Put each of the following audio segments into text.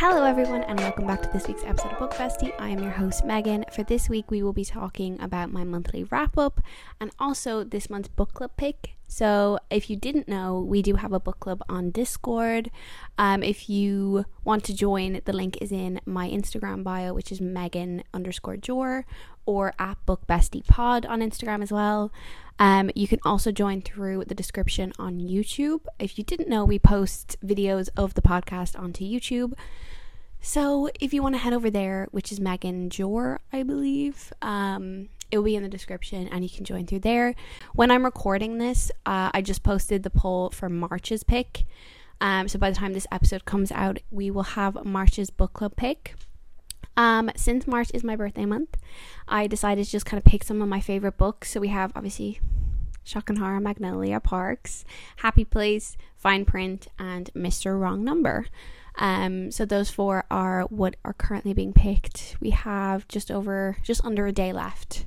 Hello, everyone, and welcome back to this week's episode of Book Bestie. I am your host, Megan. For this week, we will be talking about my monthly wrap up and also this month's book club pick. So, if you didn't know, we do have a book club on Discord. Um, if you want to join, the link is in my Instagram bio, which is Megan underscore Jor, or at Book Bestie Pod on Instagram as well. Um, you can also join through the description on YouTube. If you didn't know, we post videos of the podcast onto YouTube. So if you want to head over there, which is Megan Jor, I believe, um, it will be in the description and you can join through there. When I'm recording this, uh, I just posted the poll for March's pick. Um, so by the time this episode comes out, we will have March's book club pick. Um, since March is my birthday month, I decided to just kind of pick some of my favorite books. So we have obviously Shock and Horror, Magnolia Parks, Happy Place, Fine Print, and Mr. Wrong Number. Um, so those four are what are currently being picked. We have just over, just under a day left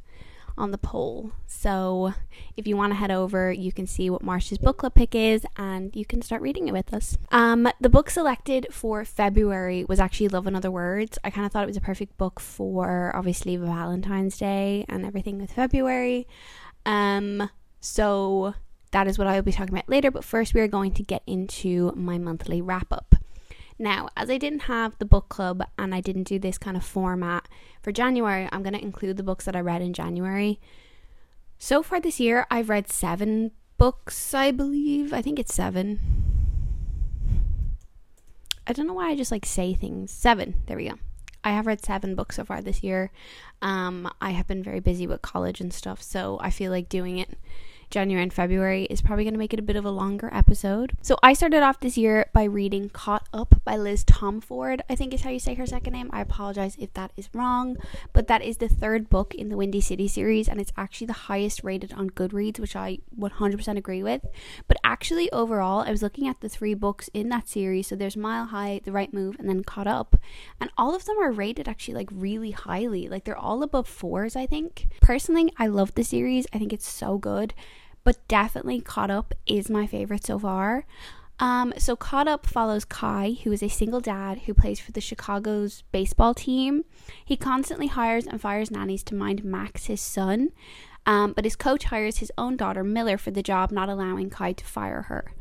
on the poll. So if you want to head over, you can see what March's book club pick is and you can start reading it with us. Um, the book selected for February was actually Love and Other Words. I kind of thought it was a perfect book for obviously Valentine's Day and everything with February. Um, so that is what I will be talking about later, but first we are going to get into my monthly wrap up. Now, as I didn't have the book club and I didn't do this kind of format for January, I'm going to include the books that I read in January. So far this year, I've read seven books, I believe. I think it's seven. I don't know why I just like say things. Seven. There we go. I have read seven books so far this year. Um, I have been very busy with college and stuff, so I feel like doing it January and February is probably going to make it a bit of a longer episode. So I started off this year by reading Caught Up by Liz Tomforde, I think is how you say her second name. I apologize if that is wrong, but that is the third book in the Windy City series and it's actually the highest rated on Goodreads, which I 100% agree with. But actually, overall, I was looking at the three books in that series. So there's Mile High, The Right Move, and then Caught Up. And all of them are rated actually like really highly. Like they're all above fours, I think. Personally, I love the series. I think it's so good but definitely Caught Up is my favorite so far. Um, so Caught Up follows Kai, who is a single dad who plays for the Chicago's baseball team. He constantly hires and fires nannies to mind Max, his son, um, but his coach hires his own daughter Miller for the job, not allowing Kai to fire her.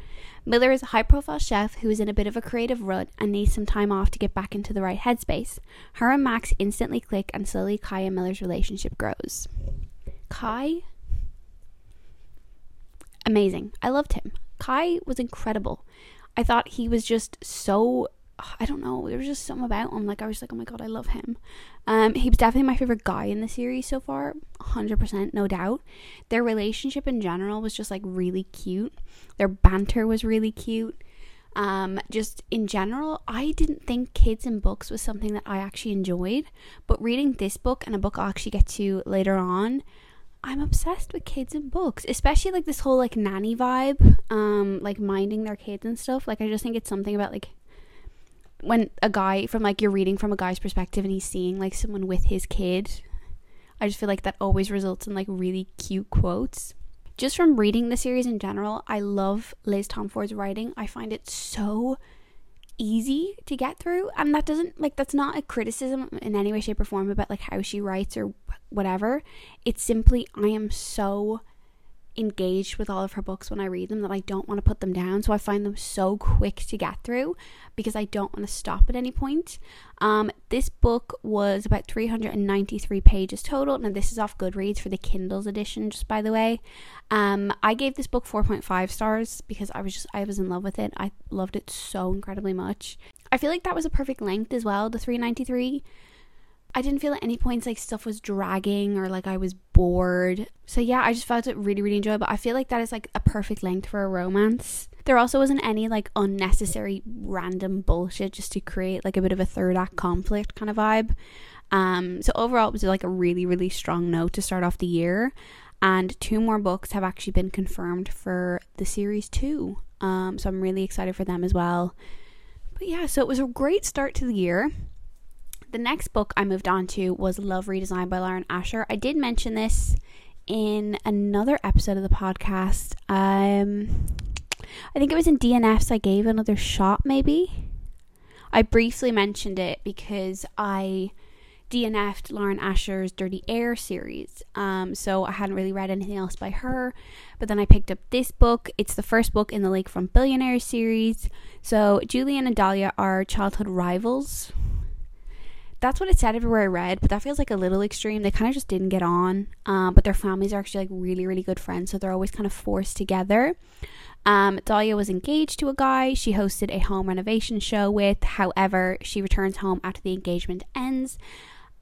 Miller is a high profile chef who is in a bit of a creative rut and needs some time off to get back into the right headspace. Her and Max instantly click, and slowly Kai and Miller's relationship grows. Kai amazing. I loved him. Kai was incredible. I thought he was just so I don't know, there was just something about him. Like I was like, oh my god, I love him. Um, he was definitely my favorite guy in the series so far, hundred percent, no doubt. Their relationship in general was just like really cute. Their banter was really cute. Um, just in general, I didn't think kids and books was something that I actually enjoyed, but reading this book and a book I'll actually get to later on, I'm obsessed with kids and books, especially like this whole like nanny vibe, um, like minding their kids and stuff. Like I just think it's something about like when a guy from like you're reading from a guy's perspective and he's seeing like someone with his kid. I just feel like that always results in like really cute quotes. Just from reading the series in general, I love Liz Tomforde's writing. I find it so easy to get through and that doesn't like that's not a criticism in any way shape or form about like how she writes or whatever. It's simply i am so engaged with all of her books when I read them that I don't want to put them down. So I find them so quick to get through because I don't want to stop at any point. Um, this book was about 393 pages total. Now, this is off Goodreads for the Kindle's edition, just by the way. Um, I gave this book 4.5 stars because I was just, I was in love with it. I loved it so incredibly much. I feel like that was a perfect length as well, the 393. I didn't feel at any points like stuff was dragging or like I was bored. So yeah, I just felt it really, really enjoyable. I feel like that is like a perfect length for a romance. There also wasn't any like unnecessary random bullshit just to create like a bit of a third act conflict kind of vibe. Um, so overall, it was like a really, really strong note to start off the year. And two more books have actually been confirmed for the series two. Um, so I'm really excited for them as well. But yeah, so it was a great start to the year the next book I moved on to was Love Redesigned by Lauren Asher. I did mention this in another episode of the podcast. Um, I think it was in DNFs I gave another shot, maybe. I briefly mentioned it because I DNF'd Lauren Asher's Dirty Air series. Um, so I hadn't really read anything else by her. But then I picked up this book. It's the first book in the Lakefront Billionaire series. So Julian and Dahlia are childhood rivals. That's what it said everywhere I read, but that feels like a little extreme. They kind of just didn't get on. Um, but their families are actually like really, really good friends. So they're always kind of forced together. Um, Dahlia was engaged to a guy she hosted a home renovation show with. However, she returns home after the engagement ends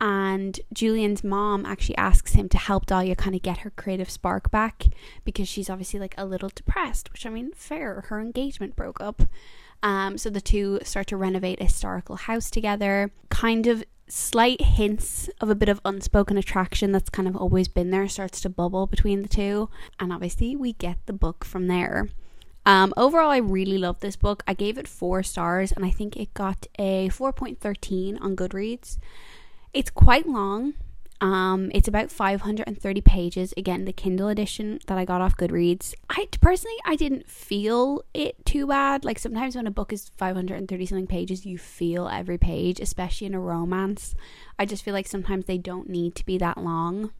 and Julian's mom actually asks him to help Dahlia kind of get her creative spark back because she's obviously like a little depressed, which I mean, fair. Her engagement broke up. Um, so the two start to renovate a historical house together. Kind of slight hints of a bit of unspoken attraction that's kind of always been there starts to bubble between the two. And obviously, we get the book from there. Um, overall, I really love this book. I gave it four stars and I think it got a 4.13 on Goodreads. It's quite long. Um, it's about 530 pages. Again, the Kindle edition that I got off Goodreads. I personally, I didn't feel it too bad. Like sometimes when a book is 530 something pages, you feel every page, especially in a romance. I just feel like sometimes they don't need to be that long.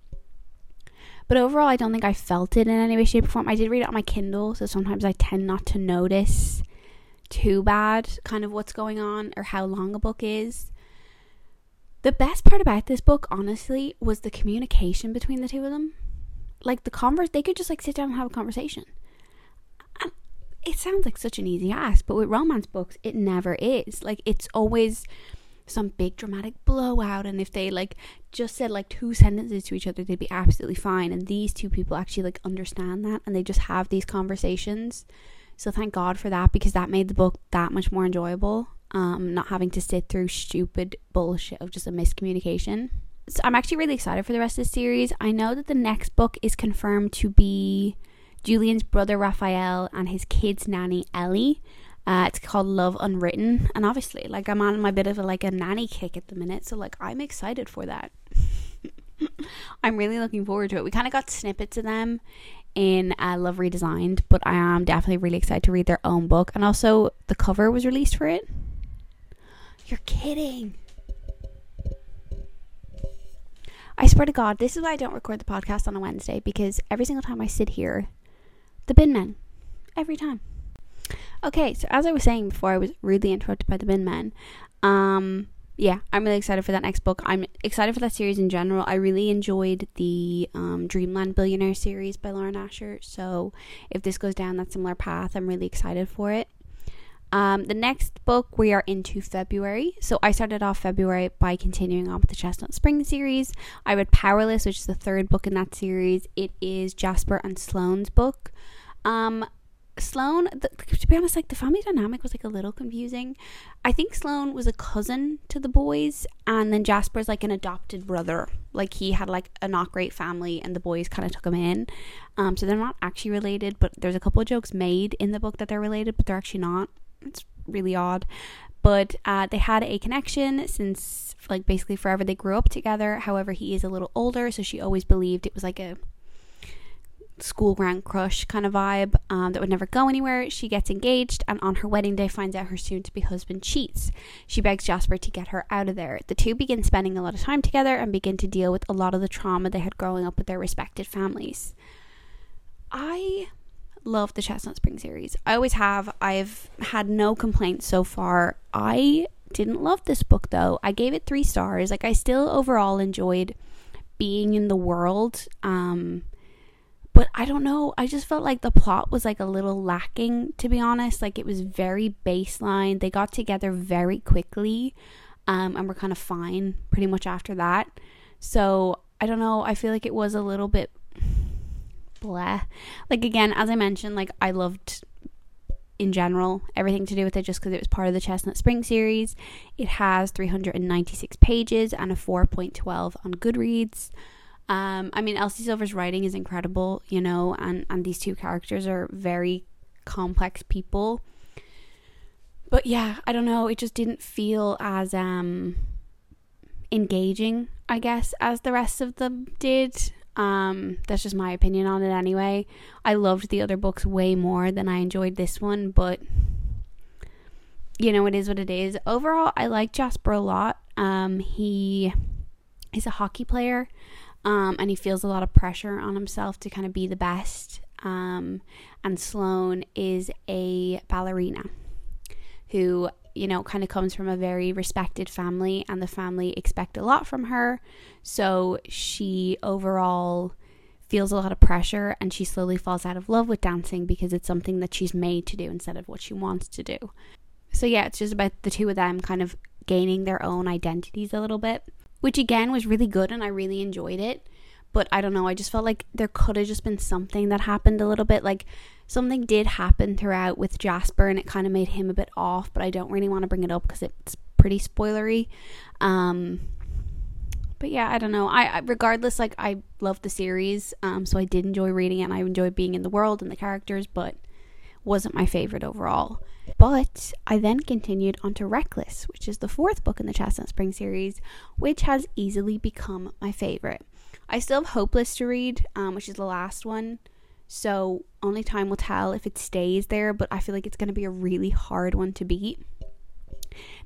But overall, I don't think I felt it in any way, shape, or form. I did read it on my Kindle, so sometimes I tend not to notice too bad kind of what's going on or how long a book is. The best part about this book, honestly, was the communication between the two of them. Like the converse, they could just like sit down and have a conversation. And it sounds like such an easy ask, but with romance books, it never is. Like it's always some big dramatic blowout, and if they like just said like two sentences to each other, they'd be absolutely fine. And these two people actually like understand that, and they just have these conversations. So thank God for that because that made the book that much more enjoyable um, not having to sit through stupid bullshit of just a miscommunication. So I'm actually really excited for the rest of the series. I know that the next book is confirmed to be Julian's brother Raphael and his kid's nanny Ellie. Uh, it's called Love Unwritten, and obviously, like I'm on my bit of a, like a nanny kick at the minute, so like I'm excited for that. I'm really looking forward to it. We kind of got snippets of them in uh, Love Redesigned, but I am definitely really excited to read their own book, and also the cover was released for it. You're kidding. I swear to God, this is why I don't record the podcast on a Wednesday because every single time I sit here, the bin men. Every time. Okay, so as I was saying before, I was rudely interrupted by the bin men. Um, yeah, I'm really excited for that next book. I'm excited for that series in general. I really enjoyed the um, Dreamland Billionaire series by Lauren Asher. So if this goes down that similar path, I'm really excited for it. Um, the next book we are into February. So I started off February by continuing on with the Chestnut Spring series. I read Powerless, which is the third book in that series. It is Jasper and Sloane's book. Um, Sloane, to be honest, like the family dynamic was like a little confusing. I think Sloane was a cousin to the boys, and then Jasper's like an adopted brother. Like he had like a not great family, and the boys kind of took him in. Um, so they're not actually related, but there's a couple of jokes made in the book that they're related, but they're actually not. It's really odd. But uh, they had a connection since, like, basically forever. They grew up together. However, he is a little older, so she always believed it was like a school ground crush kind of vibe um, that would never go anywhere. She gets engaged and on her wedding day finds out her soon to be husband cheats. She begs Jasper to get her out of there. The two begin spending a lot of time together and begin to deal with a lot of the trauma they had growing up with their respected families. I love the Chestnut Spring series. I always have. I've had no complaints so far. I didn't love this book though. I gave it 3 stars. Like I still overall enjoyed being in the world. Um but I don't know. I just felt like the plot was like a little lacking to be honest. Like it was very baseline. They got together very quickly. Um and were kind of fine pretty much after that. So, I don't know. I feel like it was a little bit blah. Like again, as I mentioned, like I loved in general everything to do with it just because it was part of the Chestnut Spring series. It has 396 pages and a 4.12 on Goodreads. Um, I mean, Elsie Silver's writing is incredible, you know, and and these two characters are very complex people. But yeah, I don't know. It just didn't feel as um engaging, I guess, as the rest of them did. Um, that's just my opinion on it anyway. I loved the other books way more than I enjoyed this one, but you know, it is what it is. Overall, I like Jasper a lot. Um, he is a hockey player, um, and he feels a lot of pressure on himself to kind of be the best. Um, and Sloane is a ballerina who, you know, kind of comes from a very respected family, and the family expect a lot from her. So she overall feels a lot of pressure and she slowly falls out of love with dancing because it's something that she's made to do instead of what she wants to do. So, yeah, it's just about the two of them kind of gaining their own identities a little bit, which again was really good and I really enjoyed it. But I don't know, I just felt like there could have just been something that happened a little bit. Like something did happen throughout with Jasper and it kind of made him a bit off, but I don't really want to bring it up because it's pretty spoilery. Um, but yeah, I don't know. I, I regardless, like I love the series, um, so I did enjoy reading it. and I enjoyed being in the world and the characters, but wasn't my favorite overall. But I then continued on to Reckless, which is the fourth book in the Chestnut Spring series, which has easily become my favorite. I still have Hopeless to read, um, which is the last one. So only time will tell if it stays there, but I feel like it's going to be a really hard one to beat.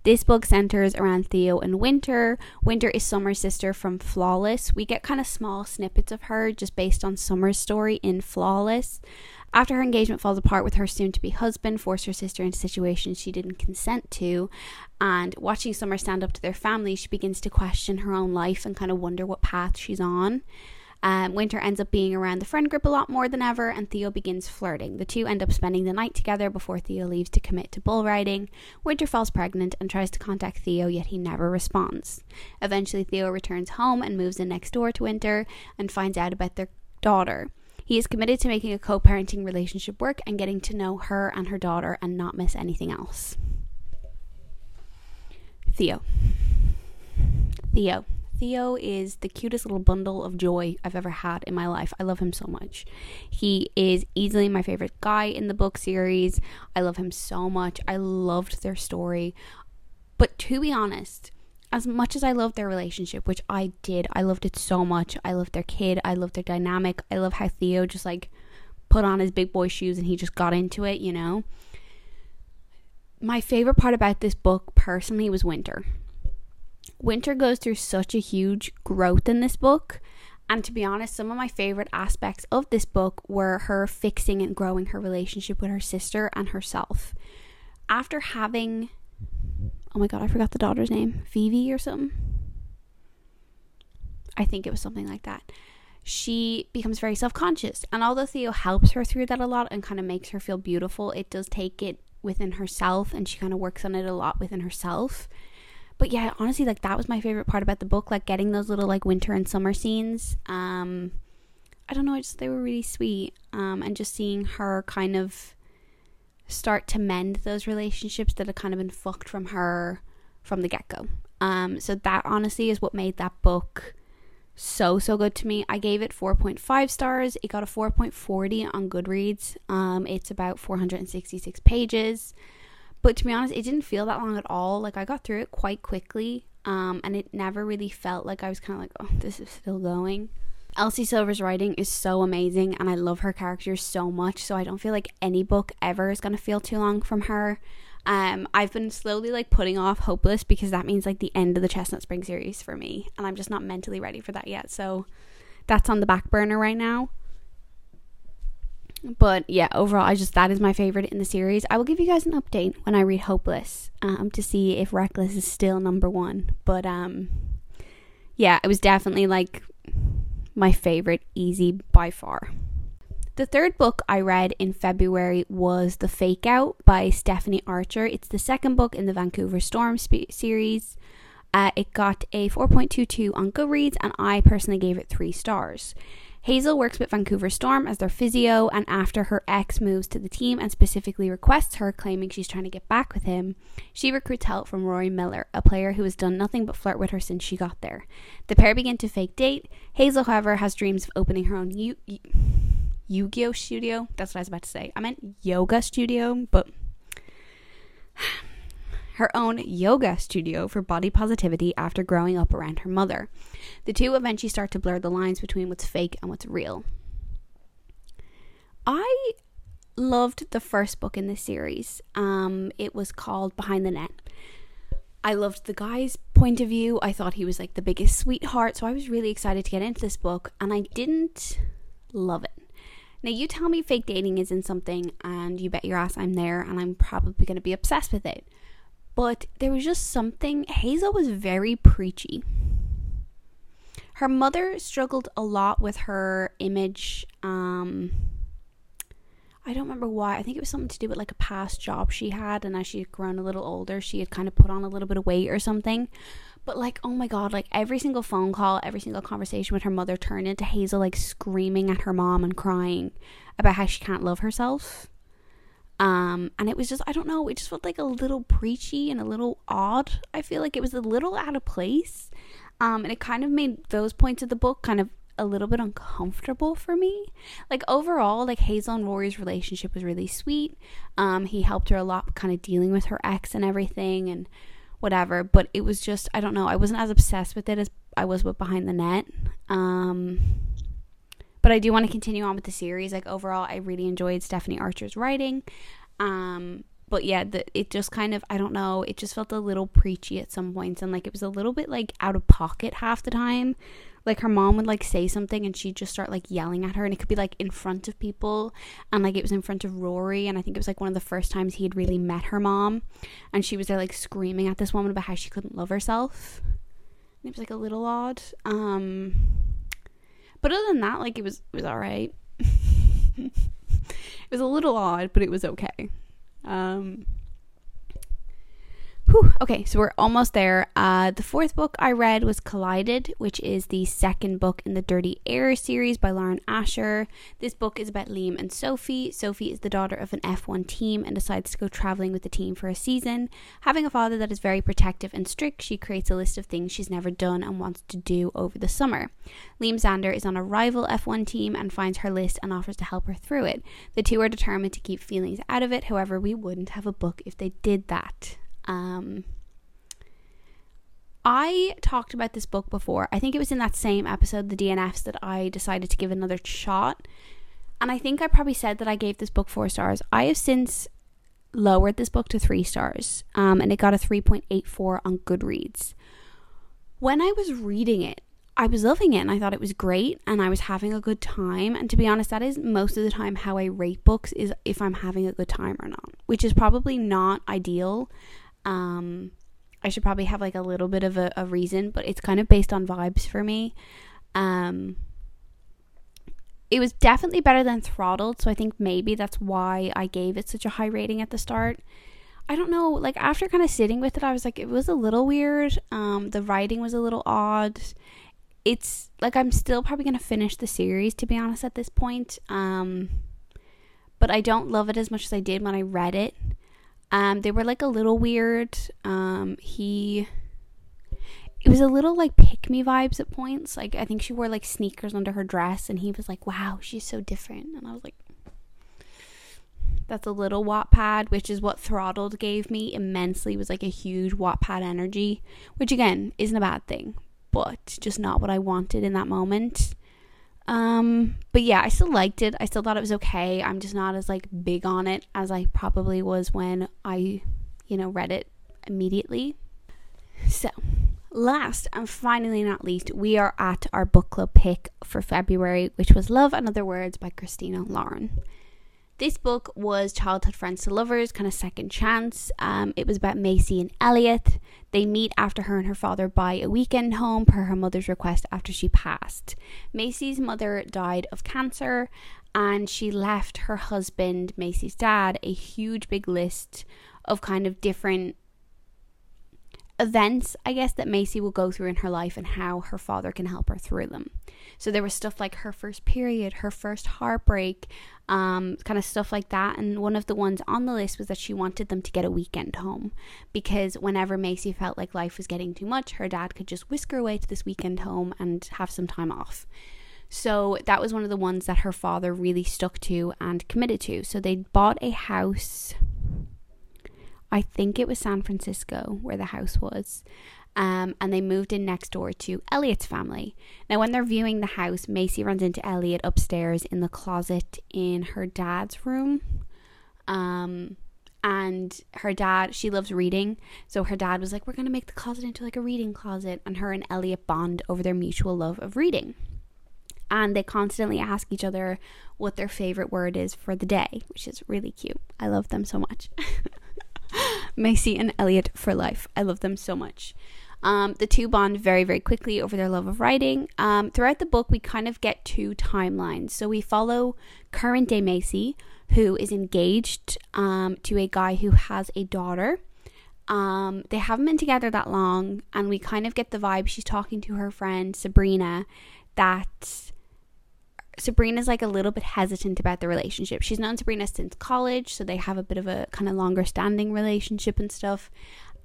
This book centers around Theo and Winter. Winter is Summer's sister from Flawless. We get kind of small snippets of her just based on Summer's story in Flawless. After her engagement falls apart with her soon to be husband, forced her sister into situations she didn't consent to, and watching Summer stand up to their family, she begins to question her own life and kind of wonder what path she's on. Um, Winter ends up being around the friend group a lot more than ever, and Theo begins flirting. The two end up spending the night together before Theo leaves to commit to bull riding. Winter falls pregnant and tries to contact Theo, yet he never responds. Eventually, Theo returns home and moves in next door to Winter and finds out about their daughter. He is committed to making a co parenting relationship work and getting to know her and her daughter and not miss anything else. Theo. Theo. Theo is the cutest little bundle of joy I've ever had in my life. I love him so much. He is easily my favorite guy in the book series. I love him so much. I loved their story. But to be honest, as much as I loved their relationship, which I did, I loved it so much. I loved their kid. I loved their dynamic. I love how Theo just like put on his big boy shoes and he just got into it, you know. My favorite part about this book personally was Winter. Winter goes through such a huge growth in this book. And to be honest, some of my favorite aspects of this book were her fixing and growing her relationship with her sister and herself. After having oh my god, I forgot the daughter's name, Phoebe or something. I think it was something like that. She becomes very self conscious, and although Theo helps her through that a lot and kind of makes her feel beautiful, it does take it within herself, and she kind of works on it a lot within herself. But yeah, honestly, like that was my favorite part about the book, like getting those little like winter and summer scenes. Um, I don't know, just they were really sweet, um, and just seeing her kind of start to mend those relationships that had kind of been fucked from her from the get go. Um, so that honestly is what made that book so so good to me. I gave it 4.5 stars. It got a 4.40 on Goodreads. Um, it's about 466 pages. But to be honest, it didn't feel that long at all. Like I got through it quite quickly. Um, and it never really felt like I was kind of like, oh, this is still going. Elsie Silver's writing is so amazing and I love her character so much, so I don't feel like any book ever is going to feel too long from her. Um, I've been slowly like putting off Hopeless because that means like the end of the Chestnut Spring series for me, and I'm just not mentally ready for that yet. So that's on the back burner right now. But yeah, overall, I just that is my favorite in the series. I will give you guys an update when I read Hopeless um, to see if Reckless is still number one. But um, yeah, it was definitely like my favorite, easy by far. The third book I read in February was The Fake Out by Stephanie Archer. It's the second book in the Vancouver Storm series. Uh, it got a 4.22 on Goodreads, and I personally gave it three stars. Hazel works with Vancouver Storm as their physio, and after her ex moves to the team and specifically requests her, claiming she's trying to get back with him, she recruits help from Rory Miller, a player who has done nothing but flirt with her since she got there. The pair begin to fake date. Hazel, however, has dreams of opening her own Yu Gi Oh studio. That's what I was about to say. I meant yoga studio, but her own yoga studio for body positivity after growing up around her mother. The two eventually start to blur the lines between what's fake and what's real. I loved the first book in this series. Um, it was called Behind the Net. I loved the guy's point of view. I thought he was like the biggest sweetheart, so I was really excited to get into this book, and I didn't love it. Now, you tell me fake dating isn't something, and you bet your ass I'm there, and I'm probably going to be obsessed with it. But there was just something, Hazel was very preachy. Her mother struggled a lot with her image. Um, I don't remember why. I think it was something to do with like a past job she had, and as she had grown a little older, she had kind of put on a little bit of weight or something. But like, oh my god, like every single phone call, every single conversation with her mother turned into Hazel like screaming at her mom and crying about how she can't love herself. Um, and it was just, I don't know, it just felt like a little preachy and a little odd. I feel like it was a little out of place. Um, and it kind of made those points of the book kind of a little bit uncomfortable for me. Like overall, like Hazel and Rory's relationship was really sweet. Um, he helped her a lot kind of dealing with her ex and everything and whatever, but it was just I don't know, I wasn't as obsessed with it as I was with Behind the Net. Um but I do want to continue on with the series. Like overall, I really enjoyed Stephanie Archer's writing. Um but yeah, the, it just kind of I don't know, it just felt a little preachy at some points and like it was a little bit like out of pocket half the time like her mom would like say something and she'd just start like yelling at her and it could be like in front of people and like it was in front of Rory and I think it was like one of the first times he had really met her mom and she was there like screaming at this woman about how she couldn't love herself. And it was like a little odd. Um but other than that like it was it was all right. it was a little odd, but it was okay. Um Whew, okay, so we're almost there. Uh, the fourth book I read was Collided, which is the second book in the Dirty Air series by Lauren Asher. This book is about Liam and Sophie. Sophie is the daughter of an F1 team and decides to go traveling with the team for a season. Having a father that is very protective and strict, she creates a list of things she's never done and wants to do over the summer. Liam Zander is on a rival F1 team and finds her list and offers to help her through it. The two are determined to keep feelings out of it, however, we wouldn't have a book if they did that. Um, I talked about this book before. I think it was in that same episode, the DNFs, that I decided to give another shot. And I think I probably said that I gave this book four stars. I have since lowered this book to three stars, um, and it got a 3.84 on Goodreads. When I was reading it, I was loving it and I thought it was great and I was having a good time. And to be honest, that is most of the time how I rate books is if I'm having a good time or not, which is probably not ideal um, I should probably have like a little bit of a, a reason, but it's kind of based on vibes for me. Um, it was definitely better than Throttled, so I think maybe that's why I gave it such a high rating at the start. I don't know, like after kind of sitting with it, I was like, it was a little weird. Um, the writing was a little odd. It's like I'm still probably gonna finish the series to be honest at this point. Um, but I don't love it as much as I did when I read it. Um, they were like a little weird. Um, he it was a little like pick me vibes at points. Like I think she wore like sneakers under her dress and he was like, Wow, she's so different and I was like That's a little Wattpad, which is what Throttled gave me immensely, it was like a huge Wattpad energy. Which again isn't a bad thing, but just not what I wanted in that moment. Um, but yeah, I still liked it. I still thought it was okay. I'm just not as like big on it as I probably was when I, you know, read it immediately. So, last and finally not least, we are at our book club pick for February, which was Love and Other Words by Christina Lauren. This book was Childhood Friends to Lovers, kind of second chance. Um, it was about Macy and Elliot. They meet after her and her father buy a weekend home per her mother's request after she passed. Macy's mother died of cancer and she left her husband, Macy's dad, a huge big list of kind of different events, I guess, that Macy will go through in her life and how her father can help her through them. So there was stuff like her first period, her first heartbreak, um, kind of stuff like that. And one of the ones on the list was that she wanted them to get a weekend home because whenever Macy felt like life was getting too much, her dad could just whisk her away to this weekend home and have some time off. So that was one of the ones that her father really stuck to and committed to. So they bought a house I think it was San Francisco where the house was. Um, and they moved in next door to Elliot's family. Now, when they're viewing the house, Macy runs into Elliot upstairs in the closet in her dad's room. Um, and her dad, she loves reading. So her dad was like, We're going to make the closet into like a reading closet. And her and Elliot bond over their mutual love of reading. And they constantly ask each other what their favorite word is for the day, which is really cute. I love them so much. Macy and Elliot for life. I love them so much. Um, the two bond very, very quickly over their love of writing. Um, throughout the book, we kind of get two timelines. So we follow current day Macy, who is engaged um, to a guy who has a daughter. Um, they haven't been together that long, and we kind of get the vibe she's talking to her friend Sabrina that Sabrina's like a little bit hesitant about the relationship. She's known Sabrina since college, so they have a bit of a kind of longer standing relationship and stuff.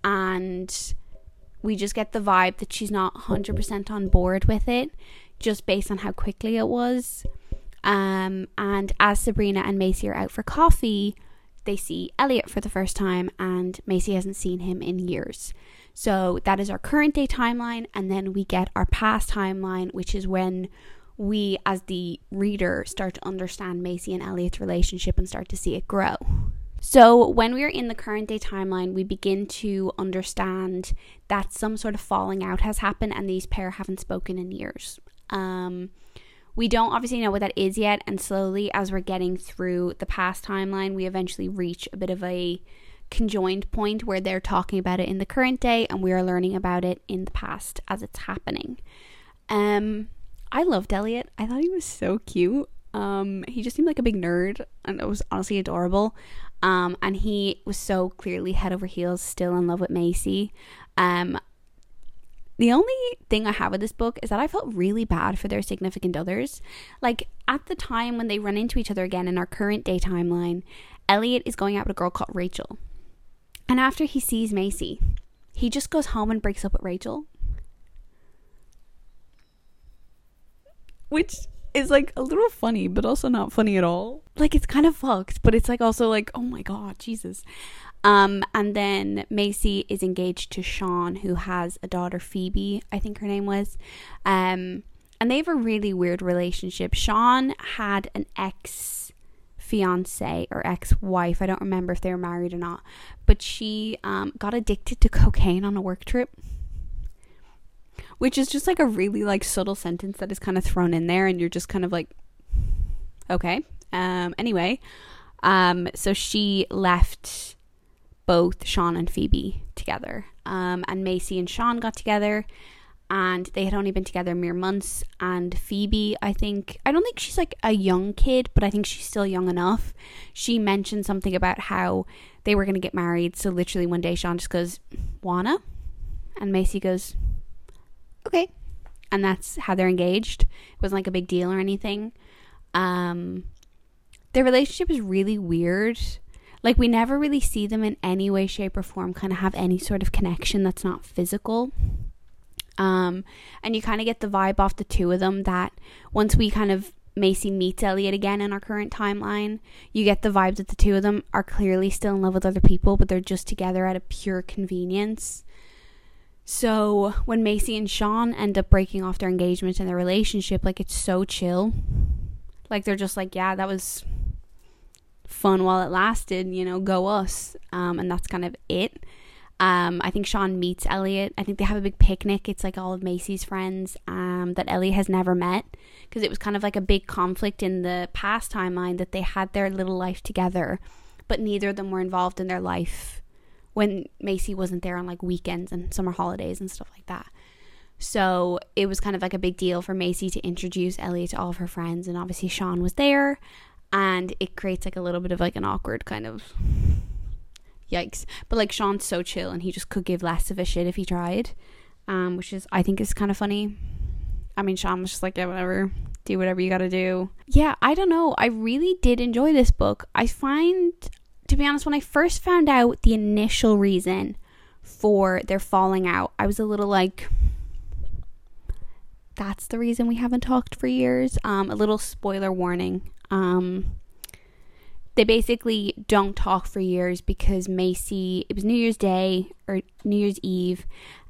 And we just get the vibe that she's not 100% on board with it, just based on how quickly it was. Um, and as Sabrina and Macy are out for coffee, they see Elliot for the first time, and Macy hasn't seen him in years. So that is our current day timeline, and then we get our past timeline, which is when we, as the reader, start to understand Macy and Elliot's relationship and start to see it grow. So, when we're in the current day timeline, we begin to understand that some sort of falling out has happened and these pair haven't spoken in years. Um, we don't obviously know what that is yet, and slowly, as we're getting through the past timeline, we eventually reach a bit of a conjoined point where they're talking about it in the current day and we are learning about it in the past as it's happening. Um, I loved Elliot. I thought he was so cute. Um, he just seemed like a big nerd, and it was honestly adorable. Um, and he was so clearly head over heels, still in love with Macy. Um, the only thing I have with this book is that I felt really bad for their significant others. Like at the time when they run into each other again in our current day timeline, Elliot is going out with a girl called Rachel. And after he sees Macy, he just goes home and breaks up with Rachel. Which is like a little funny, but also not funny at all. Like it's kind of fucked, but it's like also like, oh my god, Jesus. Um, and then Macy is engaged to Sean, who has a daughter, Phoebe, I think her name was. Um, and they have a really weird relationship. Sean had an ex fiance or ex wife. I don't remember if they were married or not, but she um, got addicted to cocaine on a work trip which is just like a really like subtle sentence that is kind of thrown in there and you're just kind of like okay. Um anyway um so she left both Sean and Phoebe together. Um and Macy and Sean got together and they had only been together mere months. And Phoebe I think I don't think she's like a young kid but I think she's still young enough. She mentioned something about how they were going to get married. So literally one day Sean just goes wanna? And Macy goes okay. And that's how they're engaged. It wasn't like a big deal or anything. Um, their relationship is really weird. Like, we never really see them in any way, shape, or form kind of have any sort of connection that's not physical. Um, and you kind of get the vibe off the two of them that once we kind of Macy meets Elliot again in our current timeline, you get the vibe that the two of them are clearly still in love with other people, but they're just together out of pure convenience. So when Macy and Sean end up breaking off their engagement and their relationship, like it's so chill. Like they're just like, yeah, that was fun while it lasted, you know, go us. Um, and that's kind of it. Um, I think Sean meets Elliot. I think they have a big picnic. It's like all of Macy's friends um, that Elliot has never met because it was kind of like a big conflict in the past timeline that they had their little life together, but neither of them were involved in their life when Macy wasn't there on like weekends and summer holidays and stuff like that. So it was kind of like a big deal for Macy to introduce Ellie to all of her friends, and obviously Sean was there, and it creates like a little bit of like an awkward kind of yikes. But like Sean's so chill, and he just could give less of a shit if he tried, um, which is I think is kind of funny. I mean, Sean was just like, yeah, whatever, do whatever you gotta do. Yeah, I don't know. I really did enjoy this book. I find to be honest, when I first found out the initial reason for their falling out, I was a little like, that's the reason we haven't talked for years. Um, a little spoiler warning. Um, they basically don't talk for years because Macy, it was New Year's Day or New Year's Eve,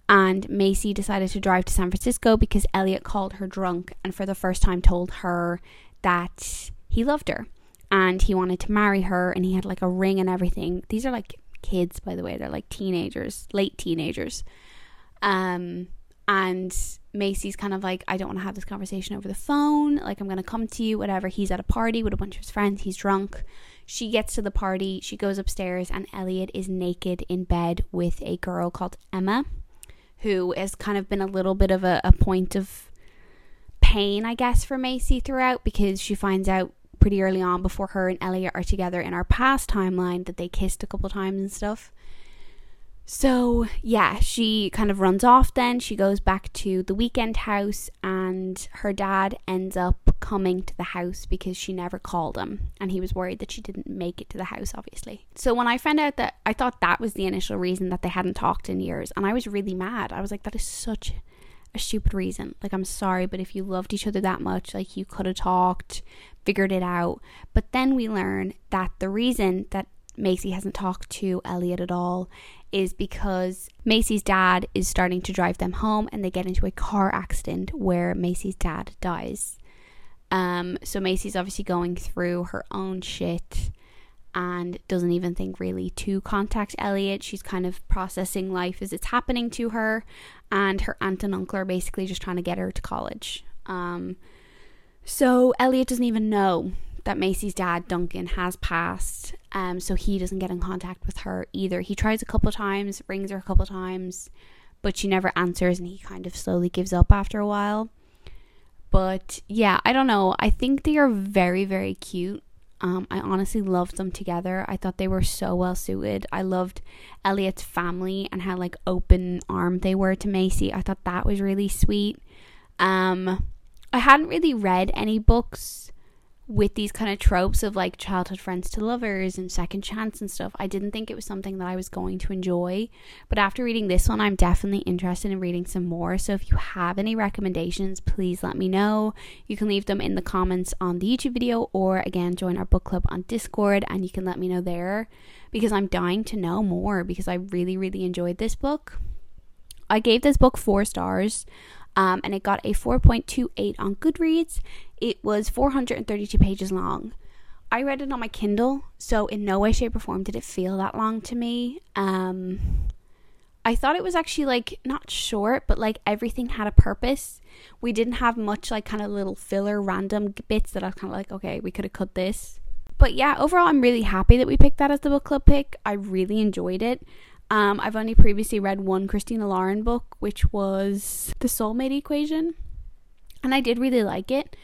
And Macy decided to drive to San Francisco because Elliot called her drunk and for the first time told her that he loved her and he wanted to marry her and he had like a ring and everything. These are like kids, by the way, they're like teenagers, late teenagers. Um, and Macy's kind of like, I don't want to have this conversation over the phone. Like, I'm going to come to you, whatever. He's at a party with a bunch of his friends. He's drunk. She gets to the party. She goes upstairs, and Elliot is naked in bed with a girl called Emma, who has kind of been a little bit of a, a point of pain, I guess, for Macy throughout because she finds out pretty early on before her and Elliot are together in our past timeline that they kissed a couple times and stuff. So, yeah, she kind of runs off then. She goes back to the weekend house, and her dad ends up coming to the house because she never called him. And he was worried that she didn't make it to the house, obviously. So, when I found out that, I thought that was the initial reason that they hadn't talked in years. And I was really mad. I was like, that is such a stupid reason. Like, I'm sorry, but if you loved each other that much, like, you could have talked, figured it out. But then we learn that the reason that Macy hasn't talked to Elliot at all is because Macy's dad is starting to drive them home and they get into a car accident where Macy's dad dies. Um, so Macy's obviously going through her own shit and doesn't even think really to contact Elliot. She's kind of processing life as it's happening to her, and her aunt and uncle are basically just trying to get her to college. Um, so Elliot doesn't even know that Macy's dad, Duncan, has passed. Um, so he doesn't get in contact with her either. He tries a couple times, rings her a couple times, but she never answers, and he kind of slowly gives up after a while. But yeah, I don't know. I think they are very, very cute. Um, I honestly loved them together. I thought they were so well suited. I loved Elliot's family and how like open armed they were to Macy. I thought that was really sweet. Um, I hadn't really read any books with these kind of tropes of like childhood friends to lovers and second chance and stuff. I didn't think it was something that I was going to enjoy. But after reading this one, I'm definitely interested in reading some more. So if you have any recommendations, please let me know. You can leave them in the comments on the YouTube video or again join our book club on Discord and you can let me know there because I'm dying to know more because I really, really enjoyed this book. I gave this book four stars um, and it got a 4.28 on Goodreads. It was 432 pages long. I read it on my Kindle, so in no way, shape, or form did it feel that long to me. Um, I thought it was actually like not short, but like everything had a purpose. We didn't have much like kind of little filler random bits that I was kind of like, okay, we could have cut this. But yeah, overall, I'm really happy that we picked that as the book club pick. I really enjoyed it. Um, I've only previously read one Christina Lauren book, which was The Soulmate Equation, and I did really like it.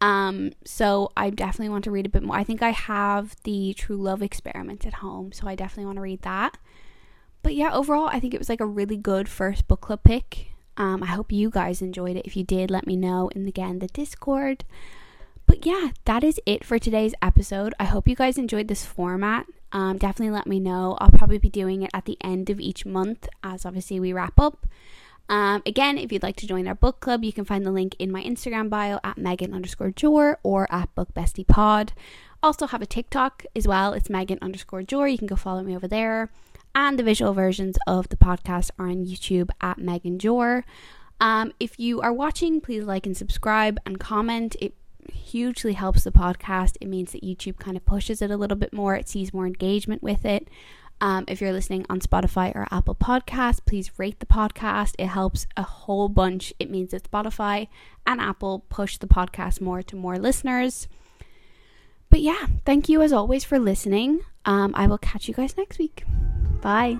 Um, so I definitely want to read a bit more. I think I have the True Love Experiment at home, so I definitely want to read that. But yeah, overall, I think it was like a really good first book club pick. Um, I hope you guys enjoyed it. If you did, let me know in again the Discord. But yeah, that is it for today's episode. I hope you guys enjoyed this format. Um, definitely let me know. I'll probably be doing it at the end of each month, as obviously we wrap up. Um, again, if you'd like to join our book club, you can find the link in my Instagram bio at Megan underscore Jor or at Book Bestie Pod. Also have a TikTok as well. It's Megan underscore Jor. You can go follow me over there. And the visual versions of the podcast are on YouTube at Megan Jor. Um, if you are watching, please like and subscribe and comment. It hugely helps the podcast. It means that YouTube kind of pushes it a little bit more, it sees more engagement with it. Um, if you're listening on Spotify or Apple Podcasts, please rate the podcast. It helps a whole bunch. It means that Spotify and Apple push the podcast more to more listeners. But yeah, thank you as always for listening. Um, I will catch you guys next week. Bye.